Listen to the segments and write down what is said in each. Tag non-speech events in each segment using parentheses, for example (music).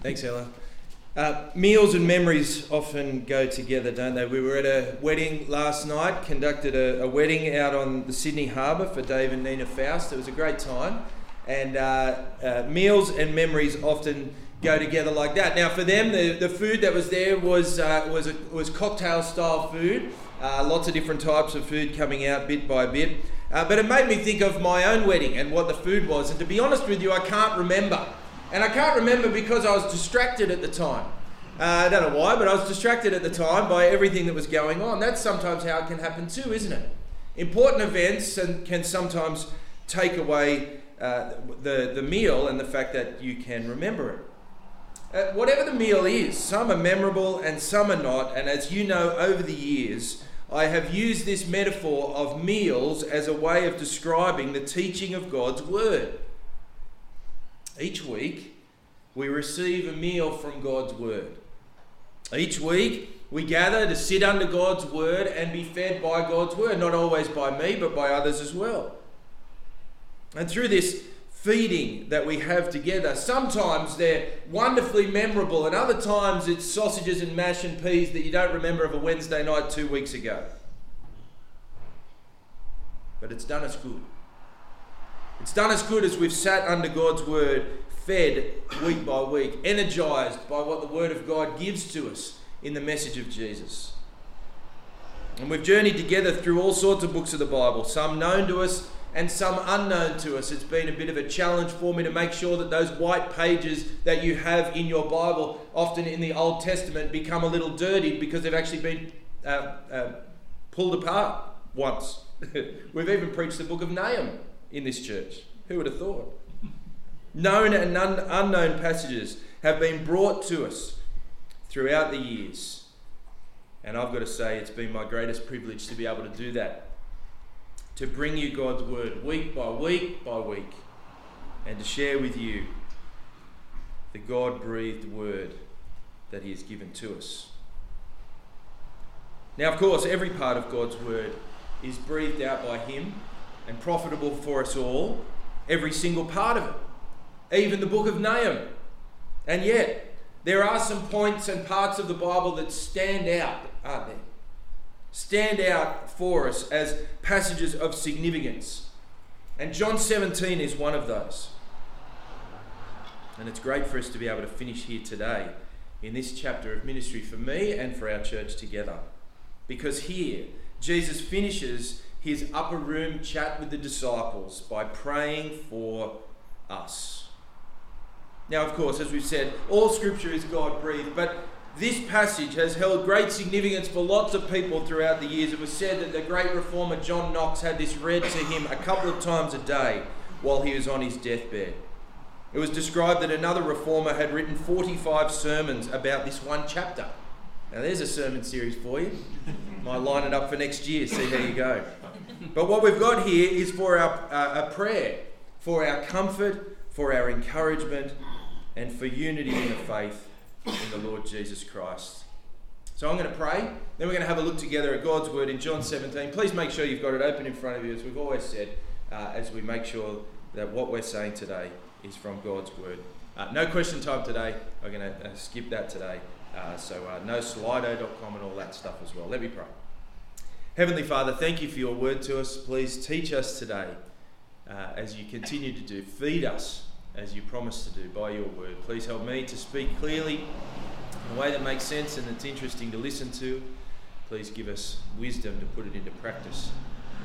Thanks, Ella. Uh, meals and memories often go together, don't they? We were at a wedding last night, conducted a, a wedding out on the Sydney Harbour for Dave and Nina Faust. It was a great time. And uh, uh, meals and memories often go together like that. Now, for them, the, the food that was there was, uh, was, a, was cocktail style food, uh, lots of different types of food coming out bit by bit. Uh, but it made me think of my own wedding and what the food was. And to be honest with you, I can't remember. And I can't remember because I was distracted at the time. Uh, I don't know why, but I was distracted at the time by everything that was going on. That's sometimes how it can happen too, isn't it? Important events can sometimes take away uh, the, the meal and the fact that you can remember it. Uh, whatever the meal is, some are memorable and some are not. And as you know, over the years, I have used this metaphor of meals as a way of describing the teaching of God's Word. Each week, we receive a meal from God's Word. Each week, we gather to sit under God's Word and be fed by God's Word, not always by me, but by others as well. And through this feeding that we have together. Sometimes they're wonderfully memorable, and other times it's sausages and mash and peas that you don't remember of a Wednesday night two weeks ago. But it's done us good. It's done us good as we've sat under God's word, fed week by week, energized by what the word of God gives to us in the message of Jesus. And we've journeyed together through all sorts of books of the Bible, some known to us and some unknown to us. It's been a bit of a challenge for me to make sure that those white pages that you have in your Bible, often in the Old Testament, become a little dirty because they've actually been uh, uh, pulled apart once. (laughs) We've even preached the book of Nahum in this church. Who would have thought? Known and un- unknown passages have been brought to us throughout the years. And I've got to say, it's been my greatest privilege to be able to do that to bring you God's word week by week by week and to share with you the God breathed word that He has given to us. Now, of course, every part of God's word is breathed out by Him and profitable for us all, every single part of it, even the book of Nahum. And yet, there are some points and parts of the Bible that stand out, aren't there? stand out for us as passages of significance. And John 17 is one of those. And it's great for us to be able to finish here today in this chapter of ministry for me and for our church together. Because here, Jesus finishes his upper room chat with the disciples by praying for us. Now, of course, as we've said, all scripture is God breathed, but this passage has held great significance for lots of people throughout the years. It was said that the great reformer John Knox had this read to him a couple of times a day while he was on his deathbed. It was described that another reformer had written 45 sermons about this one chapter. Now, there's a sermon series for you. Might line it up for next year, see how you go. (laughs) But what we've got here is for our uh, a prayer, for our comfort, for our encouragement, and for unity in the faith in the Lord Jesus Christ. So I'm going to pray, then we're going to have a look together at God's word in John 17. Please make sure you've got it open in front of you, as we've always said, uh, as we make sure that what we're saying today is from God's word. Uh, no question time today. I'm going to uh, skip that today. Uh, so uh, no slido.com and all that stuff as well. Let me pray. Heavenly Father, thank you for your word to us. Please teach us today uh, as you continue to do. Feed us as you promised to do by your word. Please help me to speak clearly in a way that makes sense and that's interesting to listen to. Please give us wisdom to put it into practice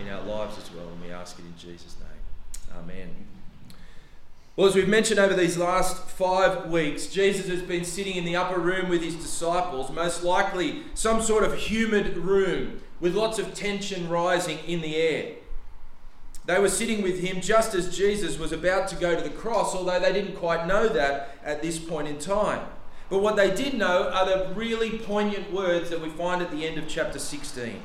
in our lives as well, and we ask it in Jesus' name. Amen. Well, as we've mentioned over these last five weeks, Jesus has been sitting in the upper room with his disciples, most likely some sort of humid room with lots of tension rising in the air. They were sitting with him just as Jesus was about to go to the cross, although they didn't quite know that at this point in time. But what they did know are the really poignant words that we find at the end of chapter 16.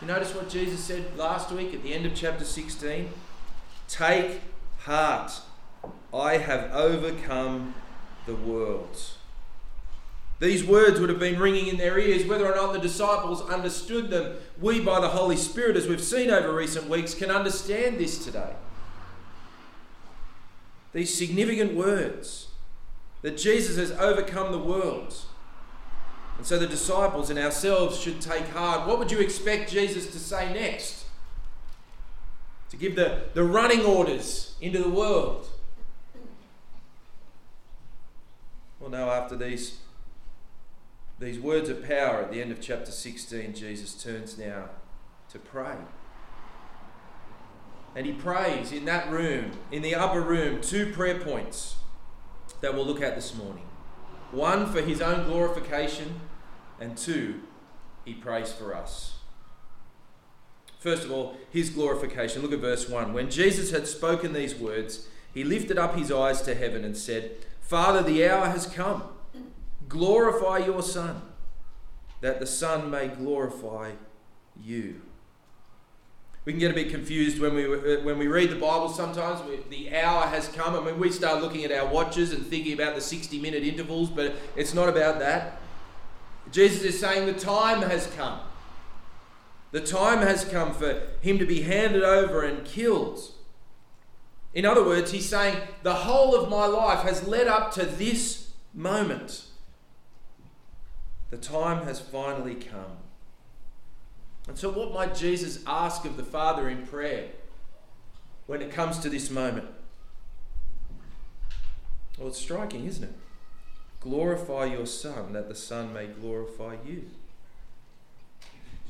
You notice what Jesus said last week at the end of chapter 16? Take heart, I have overcome the world. These words would have been ringing in their ears, whether or not the disciples understood them. We, by the Holy Spirit, as we've seen over recent weeks, can understand this today. These significant words that Jesus has overcome the world. And so the disciples and ourselves should take heart. What would you expect Jesus to say next? To give the, the running orders into the world. Well, now, after these, these words of power at the end of chapter 16, Jesus turns now to pray. And he prays in that room, in the upper room, two prayer points that we'll look at this morning. One for his own glorification, and two, he prays for us. First of all, his glorification. Look at verse 1. When Jesus had spoken these words, he lifted up his eyes to heaven and said, Father, the hour has come. Glorify your Son, that the Son may glorify you. We can get a bit confused when we, when we read the Bible sometimes. the hour has come. I mean, we start looking at our watches and thinking about the 60 minute intervals, but it's not about that. Jesus is saying the time has come. The time has come for him to be handed over and killed. In other words, he's saying the whole of my life has led up to this moment. The time has finally come. And so, what might Jesus ask of the Father in prayer when it comes to this moment? Well, it's striking, isn't it? Glorify your Son, that the Son may glorify you.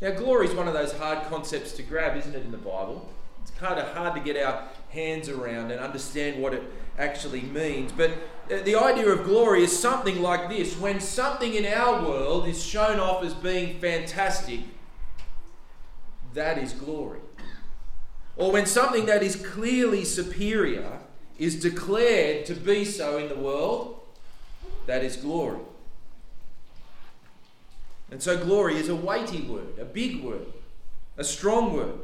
Now, glory is one of those hard concepts to grab, isn't it, in the Bible? It's kind of hard to get our hands around and understand what it actually means. But uh, the idea of glory is something like this when something in our world is shown off as being fantastic, that is glory. Or when something that is clearly superior is declared to be so in the world, that is glory. And so, glory is a weighty word, a big word, a strong word,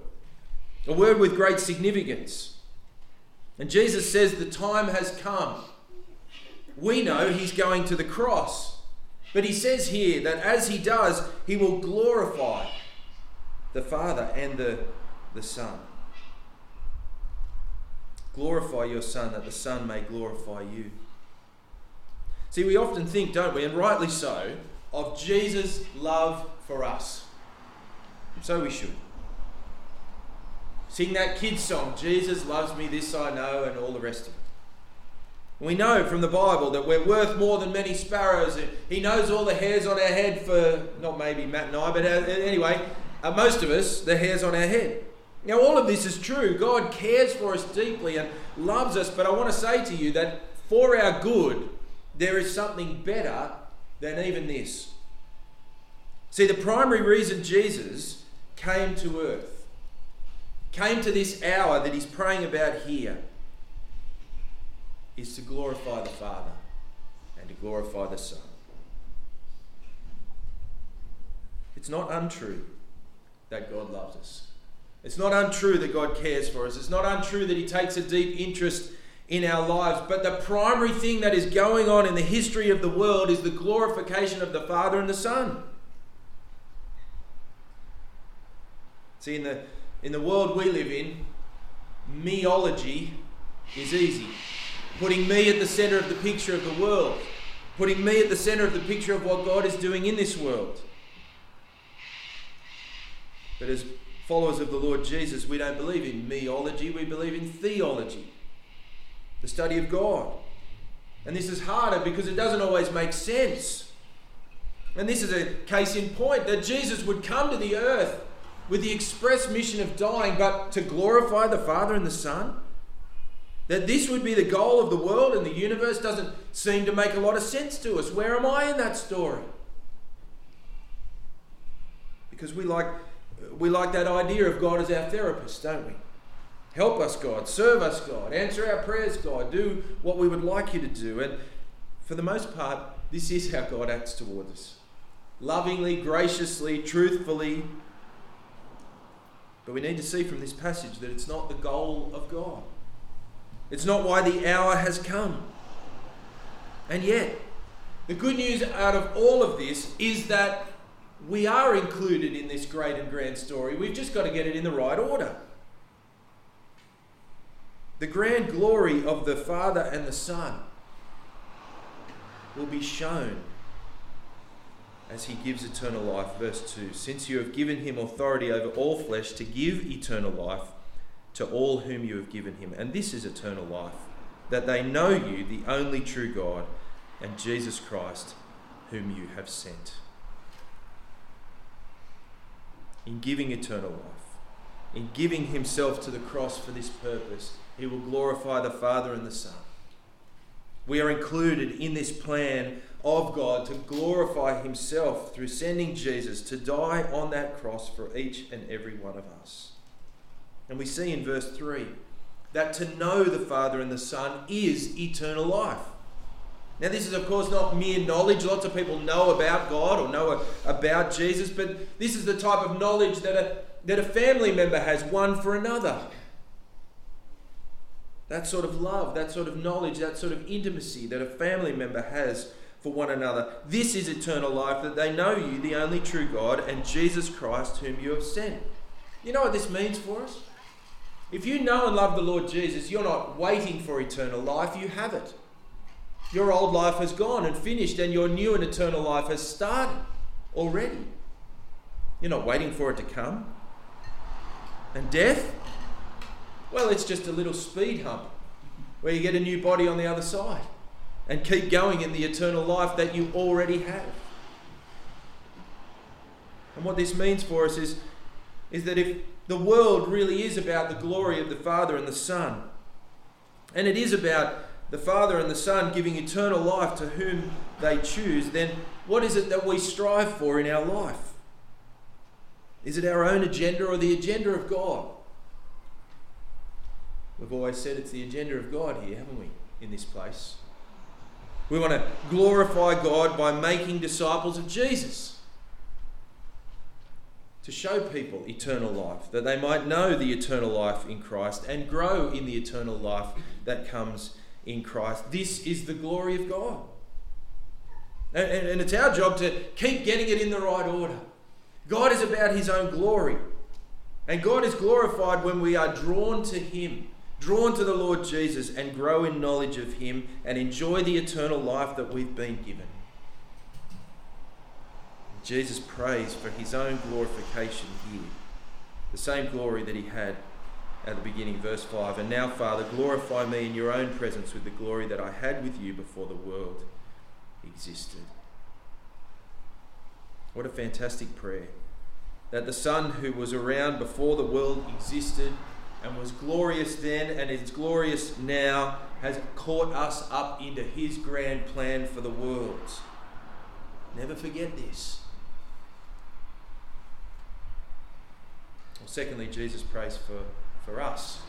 a word with great significance. And Jesus says the time has come. We know he's going to the cross. But he says here that as he does, he will glorify the Father and the, the Son. Glorify your Son, that the Son may glorify you. See, we often think, don't we, and rightly so, of Jesus' love for us. So we should. Sing that kid's song, Jesus loves me, this I know, and all the rest of it. We know from the Bible that we're worth more than many sparrows. He knows all the hairs on our head for, not maybe Matt and I, but uh, anyway, uh, most of us, the hairs on our head. Now, all of this is true. God cares for us deeply and loves us, but I want to say to you that for our good, there is something better than even this. See, the primary reason Jesus came to earth, came to this hour that he's praying about here, is to glorify the Father and to glorify the Son. It's not untrue that God loves us. It's not untrue that God cares for us. It's not untrue that He takes a deep interest in our lives. But the primary thing that is going on in the history of the world is the glorification of the Father and the Son. See, in the, in the world we live in, meology is easy. Putting me at the center of the picture of the world, putting me at the center of the picture of what God is doing in this world. But as followers of the Lord Jesus, we don't believe in meology, we believe in theology the study of God. And this is harder because it doesn't always make sense. And this is a case in point that Jesus would come to the earth with the express mission of dying, but to glorify the Father and the Son. That this would be the goal of the world and the universe doesn't seem to make a lot of sense to us. Where am I in that story? Because we like, we like that idea of God as our therapist, don't we? Help us, God. Serve us, God. Answer our prayers, God. Do what we would like you to do. And for the most part, this is how God acts towards us lovingly, graciously, truthfully. But we need to see from this passage that it's not the goal of God, it's not why the hour has come. And yet, the good news out of all of this is that we are included in this great and grand story. We've just got to get it in the right order. The grand glory of the Father and the Son will be shown as he gives eternal life. Verse 2 Since you have given him authority over all flesh to give eternal life to all whom you have given him. And this is eternal life, that they know you, the only true God, and Jesus Christ, whom you have sent. In giving eternal life, in giving himself to the cross for this purpose, he will glorify the Father and the Son. We are included in this plan of God to glorify Himself through sending Jesus to die on that cross for each and every one of us. And we see in verse 3 that to know the Father and the Son is eternal life. Now, this is, of course, not mere knowledge. Lots of people know about God or know about Jesus, but this is the type of knowledge that a, that a family member has one for another. That sort of love, that sort of knowledge, that sort of intimacy that a family member has for one another. This is eternal life, that they know you, the only true God, and Jesus Christ, whom you have sent. You know what this means for us? If you know and love the Lord Jesus, you're not waiting for eternal life, you have it. Your old life has gone and finished, and your new and eternal life has started already. You're not waiting for it to come. And death? Well, it's just a little speed hump where you get a new body on the other side and keep going in the eternal life that you already have. And what this means for us is, is that if the world really is about the glory of the Father and the Son, and it is about the Father and the Son giving eternal life to whom they choose, then what is it that we strive for in our life? Is it our own agenda or the agenda of God? We've always said it's the agenda of God here, haven't we, in this place? We want to glorify God by making disciples of Jesus. To show people eternal life, that they might know the eternal life in Christ and grow in the eternal life that comes in Christ. This is the glory of God. And, and, and it's our job to keep getting it in the right order. God is about His own glory. And God is glorified when we are drawn to Him drawn to the Lord Jesus and grow in knowledge of Him and enjoy the eternal life that we've been given. Jesus prays for His own glorification here, the same glory that He had at the beginning, verse 5. And now, Father, glorify me in your own presence with the glory that I had with you before the world existed. What a fantastic prayer. That the Son who was around before the world existed and was glorious then and is glorious now has caught us up into his grand plan for the world. Never forget this. Well, secondly, Jesus prays for, for us.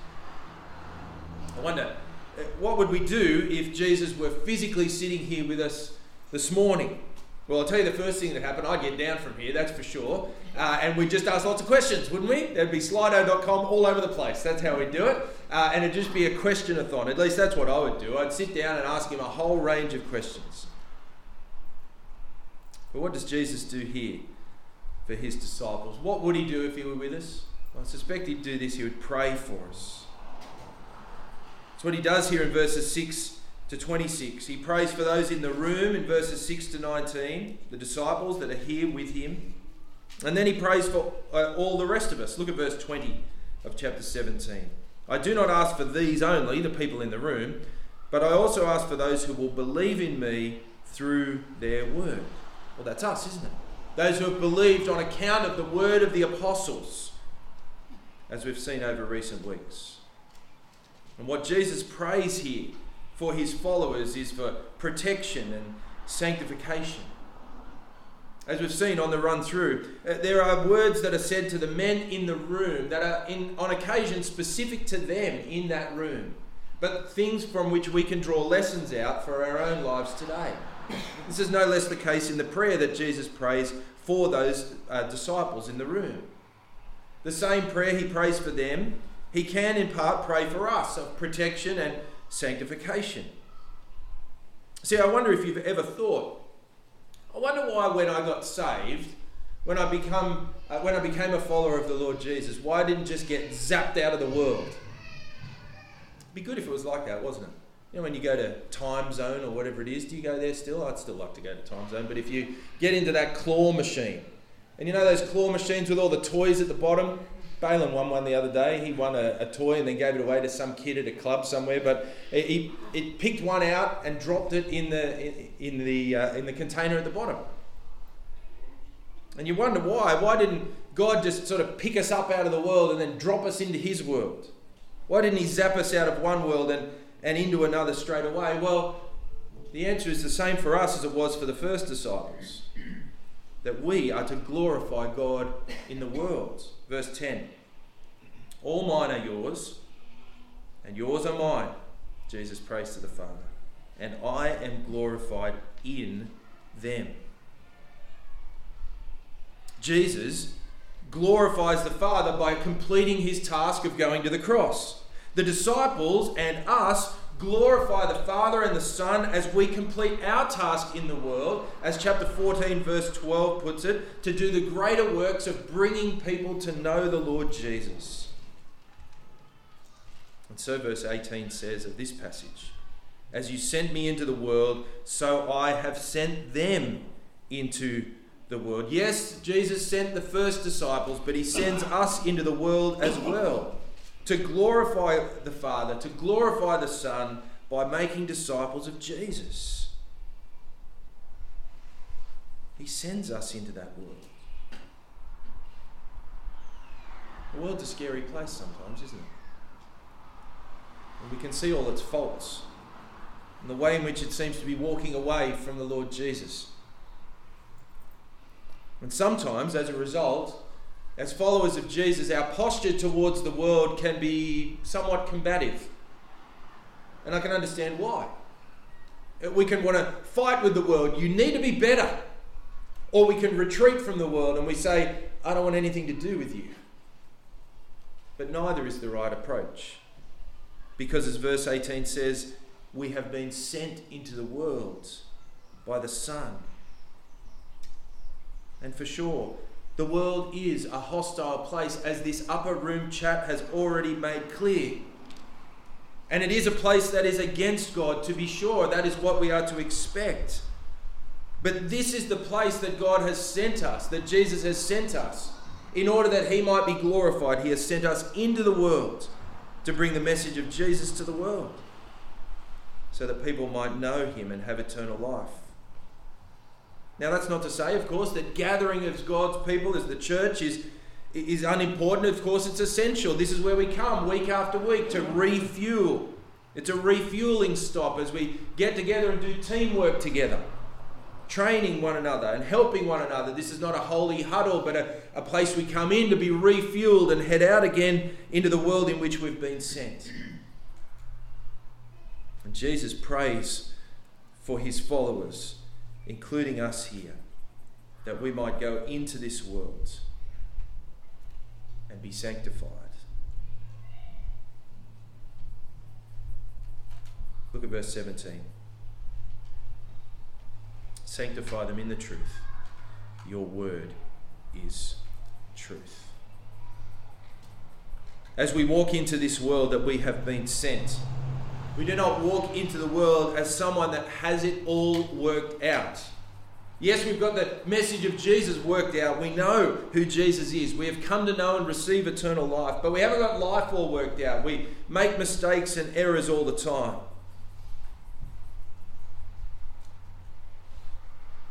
I wonder, uh, what would we do if Jesus were physically sitting here with us this morning? Well, I'll tell you the first thing that happened. I'd get down from here, that's for sure. Uh, and we'd just ask lots of questions, wouldn't we? There'd be slido.com all over the place. That's how we'd do it. Uh, and it'd just be a question-a-thon. At least that's what I would do. I'd sit down and ask him a whole range of questions. But what does Jesus do here for his disciples? What would he do if he were with us? I suspect he'd do this. He would pray for us. That's what he does here in verses 6 to 26. He prays for those in the room in verses 6 to 19, the disciples that are here with him. And then he prays for uh, all the rest of us. Look at verse 20 of chapter 17. I do not ask for these only, the people in the room, but I also ask for those who will believe in me through their word. Well, that's us, isn't it? Those who have believed on account of the word of the apostles, as we've seen over recent weeks. And what Jesus prays here for his followers is for protection and sanctification. As we've seen on the run through, uh, there are words that are said to the men in the room that are in, on occasion specific to them in that room, but things from which we can draw lessons out for our own lives today. This is no less the case in the prayer that Jesus prays for those uh, disciples in the room. The same prayer he prays for them, he can in part pray for us of protection and sanctification. See, I wonder if you've ever thought I wonder why when I got saved, when I become uh, when I became a follower of the Lord Jesus, why I didn't just get zapped out of the world? It'd be good if it was like that, wasn't it? You know, when you go to Timezone or whatever it is, do you go there still? I'd still like to go to Timezone, but if you get into that claw machine, and you know those claw machines with all the toys at the bottom? Balin won one the other day. He won a, a, toy and then gave it away to some kid at a club somewhere. But he, he picked one out and dropped it in the in the uh, in the container at the bottom. And you wonder why? Why didn't God just sort of pick us up out of the world and then drop us into His world? Why didn't He zap us out of one world and and into another straight away? Well, the answer is the same for us as it was for the first disciples. That we are to glorify God in the world. Verse 10 All mine are yours, and yours are mine, Jesus prays to the Father, and I am glorified in them. Jesus glorifies the Father by completing his task of going to the cross. The disciples and us glorify the Father and the Son as we complete our task in the world, as chapter 14, verse 12 puts it, to do the greater works of bringing people to know the Lord Jesus. And so, verse 18 says of this passage As you sent me into the world, so I have sent them into the world. Yes, Jesus sent the first disciples, but he sends us into the world as well to glorify the Father, to glorify the Son by making disciples of Jesus. He sends us into that world. The world's a scary place sometimes, isn't it? And we can see all its faults and the way in which it seems to be walking away from the Lord Jesus. And sometimes, as a result, as followers of Jesus, our posture towards the world can be somewhat combative. And I can understand why. We can want to fight with the world. You need to be better. Or we can retreat from the world and we say, I don't want anything to do with you. But neither is the right approach. Because as verse 18 says, we have been sent into the world by the Son. And for sure, the world is a hostile place, as this upper room chat has already made clear. And it is a place that is against God, to be sure. That is what we are to expect. But this is the place that God has sent us, that Jesus has sent us, in order that He might be glorified. He has sent us into the world to bring the message of Jesus to the world, so that people might know Him and have eternal life. Now, that's not to say, of course, that gathering of God's people as the church is, is unimportant. Of course, it's essential. This is where we come week after week to refuel. It's a refueling stop as we get together and do teamwork together, training one another and helping one another. This is not a holy huddle, but a, a place we come in to be refueled and head out again into the world in which we've been sent. And Jesus prays for his followers including us here, that we might go into this world and be sanctified. Look at verse 17. Sanctify them in the truth. Your word is truth. As we walk into this world that we have been sent, we do not walk into the world as someone that has it all worked out. Yes, we've got the message of Jesus worked out. We know who Jesus is. We have come to know and receive eternal life, but we haven't got life all worked out. We make mistakes and errors all the time.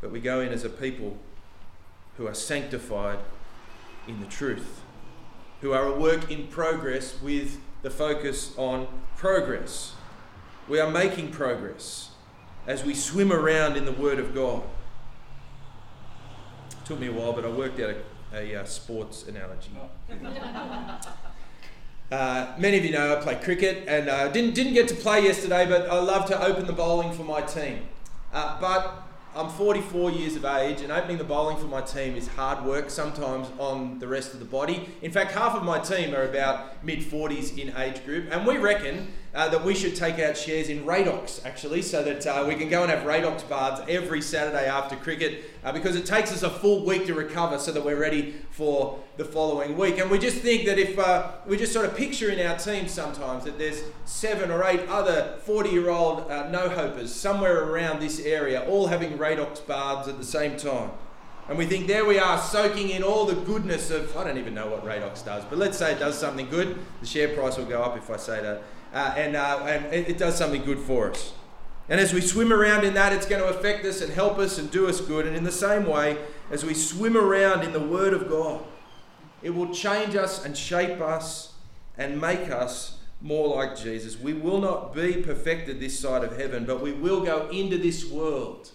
But we go in as a people who are sanctified in the truth, who are a work in progress with the focus on progress. We are making progress as we swim around in the Word of God. It took me a while, but I worked out a, a uh, sports analogy. (laughs) Uh, many of you know I play cricket and uh, didn't, didn't get to play yesterday, but I love to open the bowling for my team. Uh, but I'm 44 years of age, and opening the bowling for my team is hard work sometimes on the rest of the body. In fact, half of my team are about mid 40s in age group, and we reckon uh, that we should take out shares in Radox, actually, so that uh, we can go and have Radox baths every Saturday after cricket uh, because it takes us a full week to recover so that we're ready for the following week. And we just think that if uh, we just sort of picture in our team sometimes that there's seven or eight other 40 year old uh, no hopers somewhere around this area, all having Radox baths at the same time. And we think there we are soaking in all the goodness of, I don't even know what Radox does, but let's say it does something good. The share price will go up if I say that. Uh, and, uh, and it does something good for us. And as we swim around in that, it's going to affect us and help us and do us good. And in the same way, as we swim around in the Word of God, it will change us and shape us and make us more like Jesus. We will not be perfected this side of heaven, but we will go into this world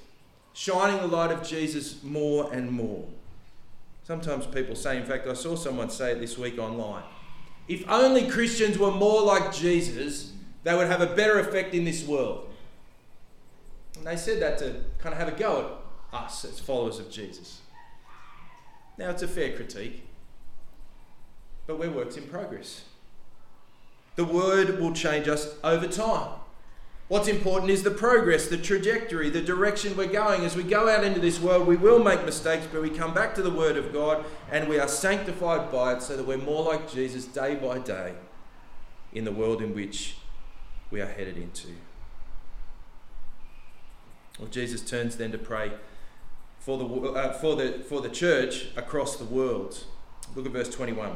shining the light of Jesus more and more. Sometimes people say, in fact, I saw someone say it this week online if only Christians were more like Jesus, they would have a better effect in this world. And they said that to kind of have a go at us as followers of Jesus. Now, it's a fair critique, but we're works in progress. The word will change us over time. What's important is the progress, the trajectory, the direction we're going. As we go out into this world, we will make mistakes, but we come back to the Word of God and we are sanctified by it so that we're more like Jesus day by day in the world in which we are headed into. Well, Jesus turns then to pray for the, uh, for the, for the church across the world. Look at verse 21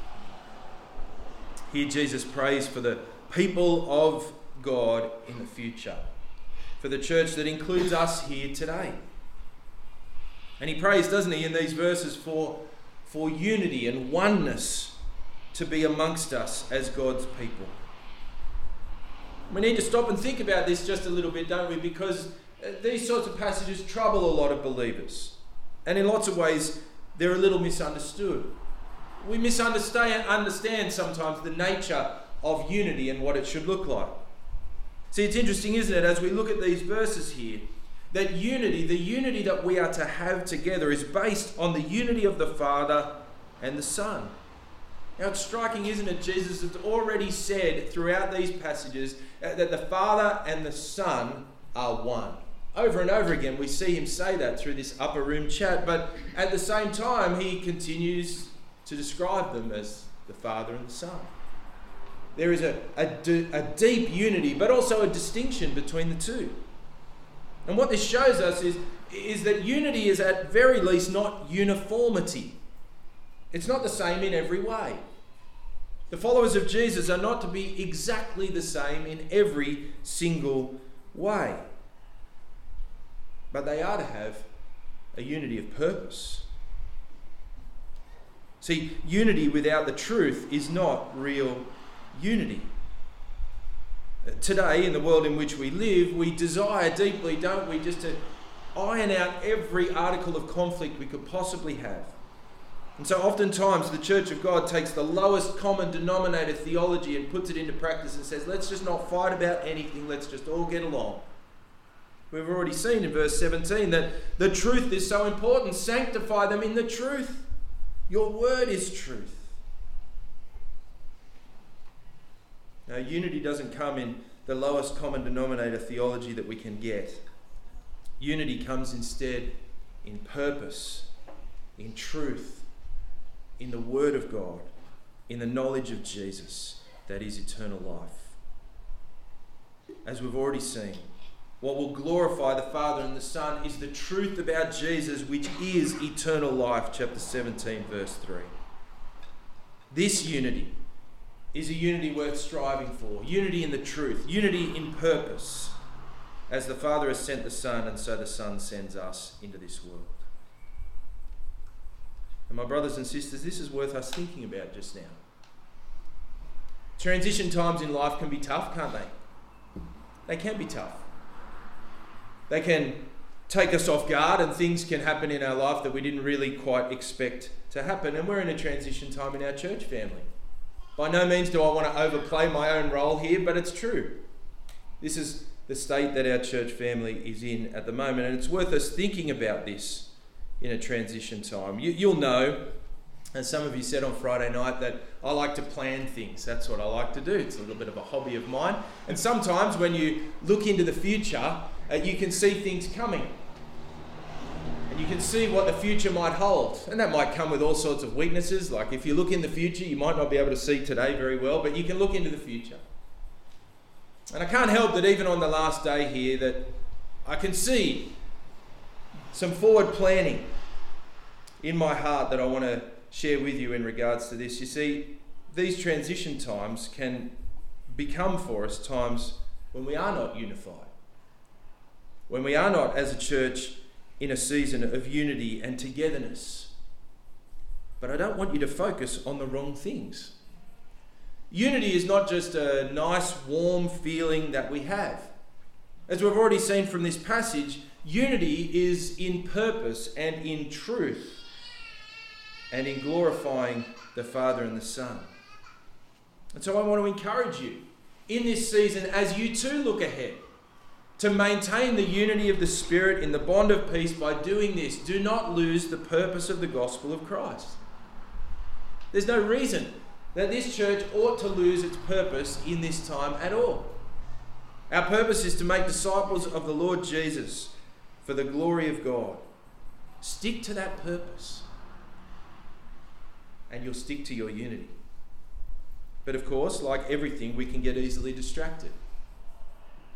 Here, Jesus prays for the people of God in the future, for the church that includes us here today. And he prays, doesn't he, in these verses for, for unity and oneness to be amongst us as God's people. We need to stop and think about this just a little bit, don't we? Because uh, these sorts of passages trouble a lot of believers. And in lots of ways, they're a little misunderstood we misunderstand understand sometimes the nature of unity and what it should look like. See, it's interesting, isn't it, as we look at these verses here, that unity, the unity that we are to have together, is based on the unity of the Father and the Son. Now, it's striking, isn't it? Jesus has already said throughout these passages uh, that the Father and the Son are one. Over and over again, we see him say that through this upper room chat, but at the same time, he continues to describe them as the Father and the Son. There is a, a, a deep unity, but also a distinction between the two. And what this shows us is, is that unity is at very least not uniformity. It's not the same in every way. The followers of Jesus are not to be exactly the same in every single way. But they are to have a unity of purpose See, unity without the truth is not real unity. Today, in the world in which we live, we desire deeply, don't we, just to iron out every article of conflict we could possibly have. And so, oftentimes, the Church of God takes the lowest common denominator theology and puts it into practice and says, let's just not fight about anything, let's just all get along. We've already seen in verse 17 that the truth is so important. Sanctify them in the truth. Your word is truth. Now, unity doesn't come in the lowest common denominator theology that we can get. Unity comes instead in purpose, in truth, in the Word of God, in the knowledge of Jesus, that is eternal life. As we've already seen, what will glorify the Father and the Son is the truth about Jesus, which is eternal life. Chapter 17, verse 3. This unity is a unity worth striving for unity in the truth, unity in purpose, as the Father has sent the Son, and so the Son sends us into this world. And my brothers and sisters, this is worth us thinking about just now. Transition times in life can be tough, can't they? they can be tough. They can take us off guard and things can happen in our life that we didn't really quite expect to happen. And we're in a transition time in our church family. By no means do I want to overplay my own role here, but it's true. This is the state that our church family is in at the moment, and it's worth us thinking about this in a transition time. You, will know, as some of you said on Friday night, that I like to plan things. That's what I like to do. It's a little bit of a hobby of mine. And sometimes when you look into the future, uh, you can see things coming. And you can see what the future might hold. And that might come with all sorts of weaknesses. Like if you look in the future, you might not be able to see today very well, but you can look into the future. And I can't help that even on the last day here that I can see some forward planning in my heart that I want to share with you in regards to this. You see, these transition times can become for us times when we are not unified, when we are not, as a church, in a season of unity and togetherness. But I don't want you to focus on the wrong things. Unity is not just a nice, warm feeling that we have. As we've already seen from this passage, unity is in purpose and in truth and in glorifying the Father and the Son. And so I want to encourage you in this season as you too look ahead to maintain the unity of the Spirit in the bond of peace by doing this. Do not lose the purpose of the gospel of Christ. There's no reason that this church ought to lose its purpose in this time at all. Our purpose is to make disciples of the Lord Jesus for the glory of God. Stick to that purpose, and you'll stick to your unity. But of course, like everything, we can get easily distracted.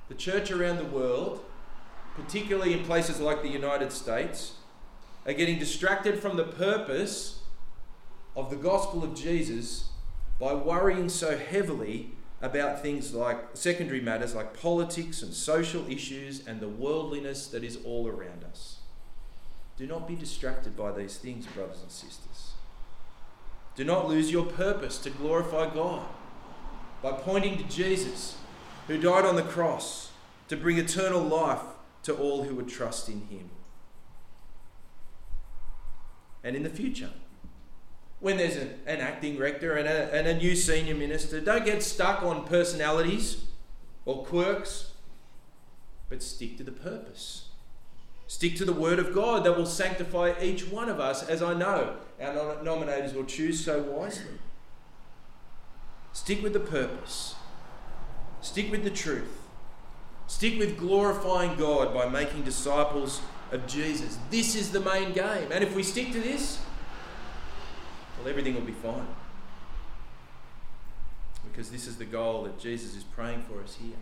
The church around the world, particularly in places like the United States, are getting distracted from the purpose of the gospel of Jesus by worrying so heavily about things like secondary matters like politics and social issues and the worldliness that is all around us. Do not be distracted by these things, brothers and sisters. Do not lose your purpose to glorify God by pointing to Jesus, who died on the cross to bring eternal life to all who would trust in him. And in the future, when there's a, an acting rector and a, and a new senior minister. Don't get stuck on personalities or quirks, but stick to the purpose. Stick to the Word of God that will sanctify each one of us, as I know our nominators will choose so wisely. Stick with the purpose. Stick with the truth. Stick with glorifying God by making disciples of Jesus. This is the main game. And if we stick to this, well, everything will be fine. Because this is the goal that Jesus is praying for us here.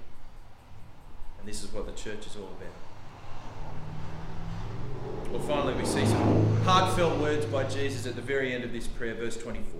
And this is what the church is all about. Well, finally, we see some heartfelt words by Jesus at the very end of this prayer, verse 24.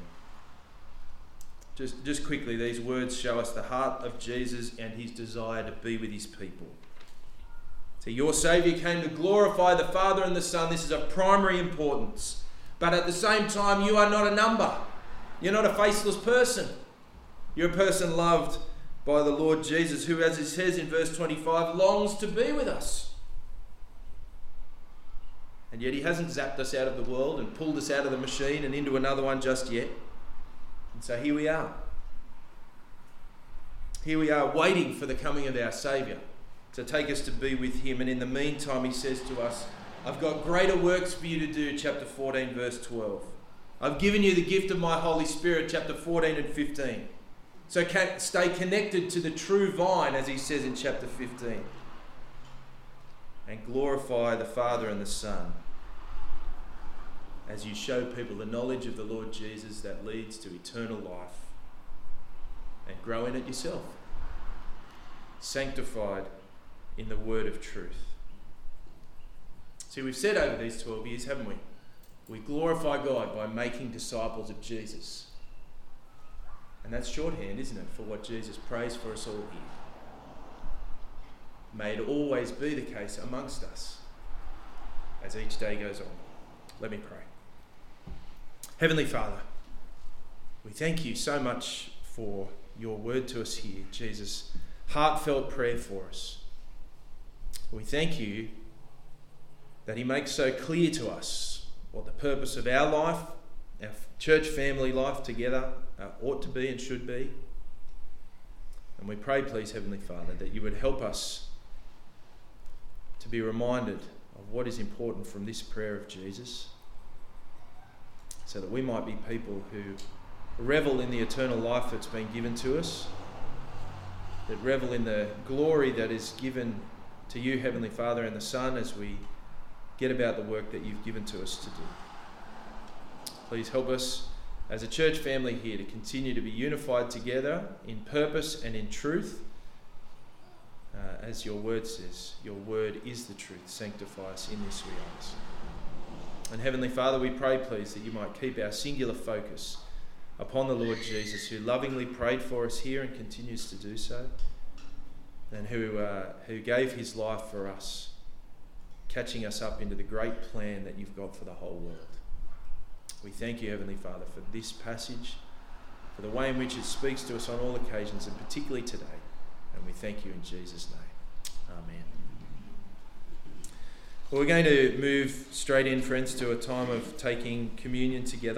Just, just quickly, these words show us the heart of Jesus and his desire to be with his people. So, your Saviour came to glorify the Father and the Son. This is of primary importance. But at the same time, you are not a number. You're not a faceless person. You're a person loved by the Lord Jesus, who, as it says in verse 25, longs to be with us. And yet he hasn't zapped us out of the world and pulled us out of the machine and into another one just yet. And so here we are. Here we are waiting for the coming of our Saviour to take us to be with him. And in the meantime, he says to us, I've got greater works for you to do, chapter 14, verse 12. I've given you the gift of my Holy Spirit, chapter 14 and 15. So stay connected to the true vine, as he says in chapter 15, and glorify the Father and the Son as you show people the knowledge of the Lord Jesus that leads to eternal life and grow in it yourself, sanctified in the word of truth. See, we've said over these 12 years, haven't we? We glorify God by making disciples of Jesus. And that's shorthand, isn't it, for what Jesus prays for us all here. May it always be the case amongst us as each day goes on. Let me pray. Heavenly Father, we thank you so much for your word to us here, Jesus' heartfelt prayer for us. We thank you that He makes so clear to us what the purpose of our life, our church family life together, uh, ought to be and should be. And we pray, please, Heavenly Father, that you would help us to be reminded of what is important from this prayer of Jesus, so that we might be people who revel in the eternal life that's been given to us, that revel in the glory that is given to you, Heavenly Father, and the Son as we get about the work that you've given to us to do. Please help us as a church family here to continue to be unified together in purpose and in truth. Uh, as your word says, your word is the truth. Sanctify us in this, we ask. And Heavenly Father, we pray, please, that you might keep our singular focus upon the Lord Jesus, who lovingly prayed for us here and continues to do so, and who, uh, who gave his life for us, catching us up into the great plan that you've got for the whole world. We thank you, Heavenly Father, for this passage, for the way in which it speaks to us on all occasions, and particularly today. And we thank you in Jesus' name. Amen. Well, we're going to move straight in, friends, to a time of taking communion together.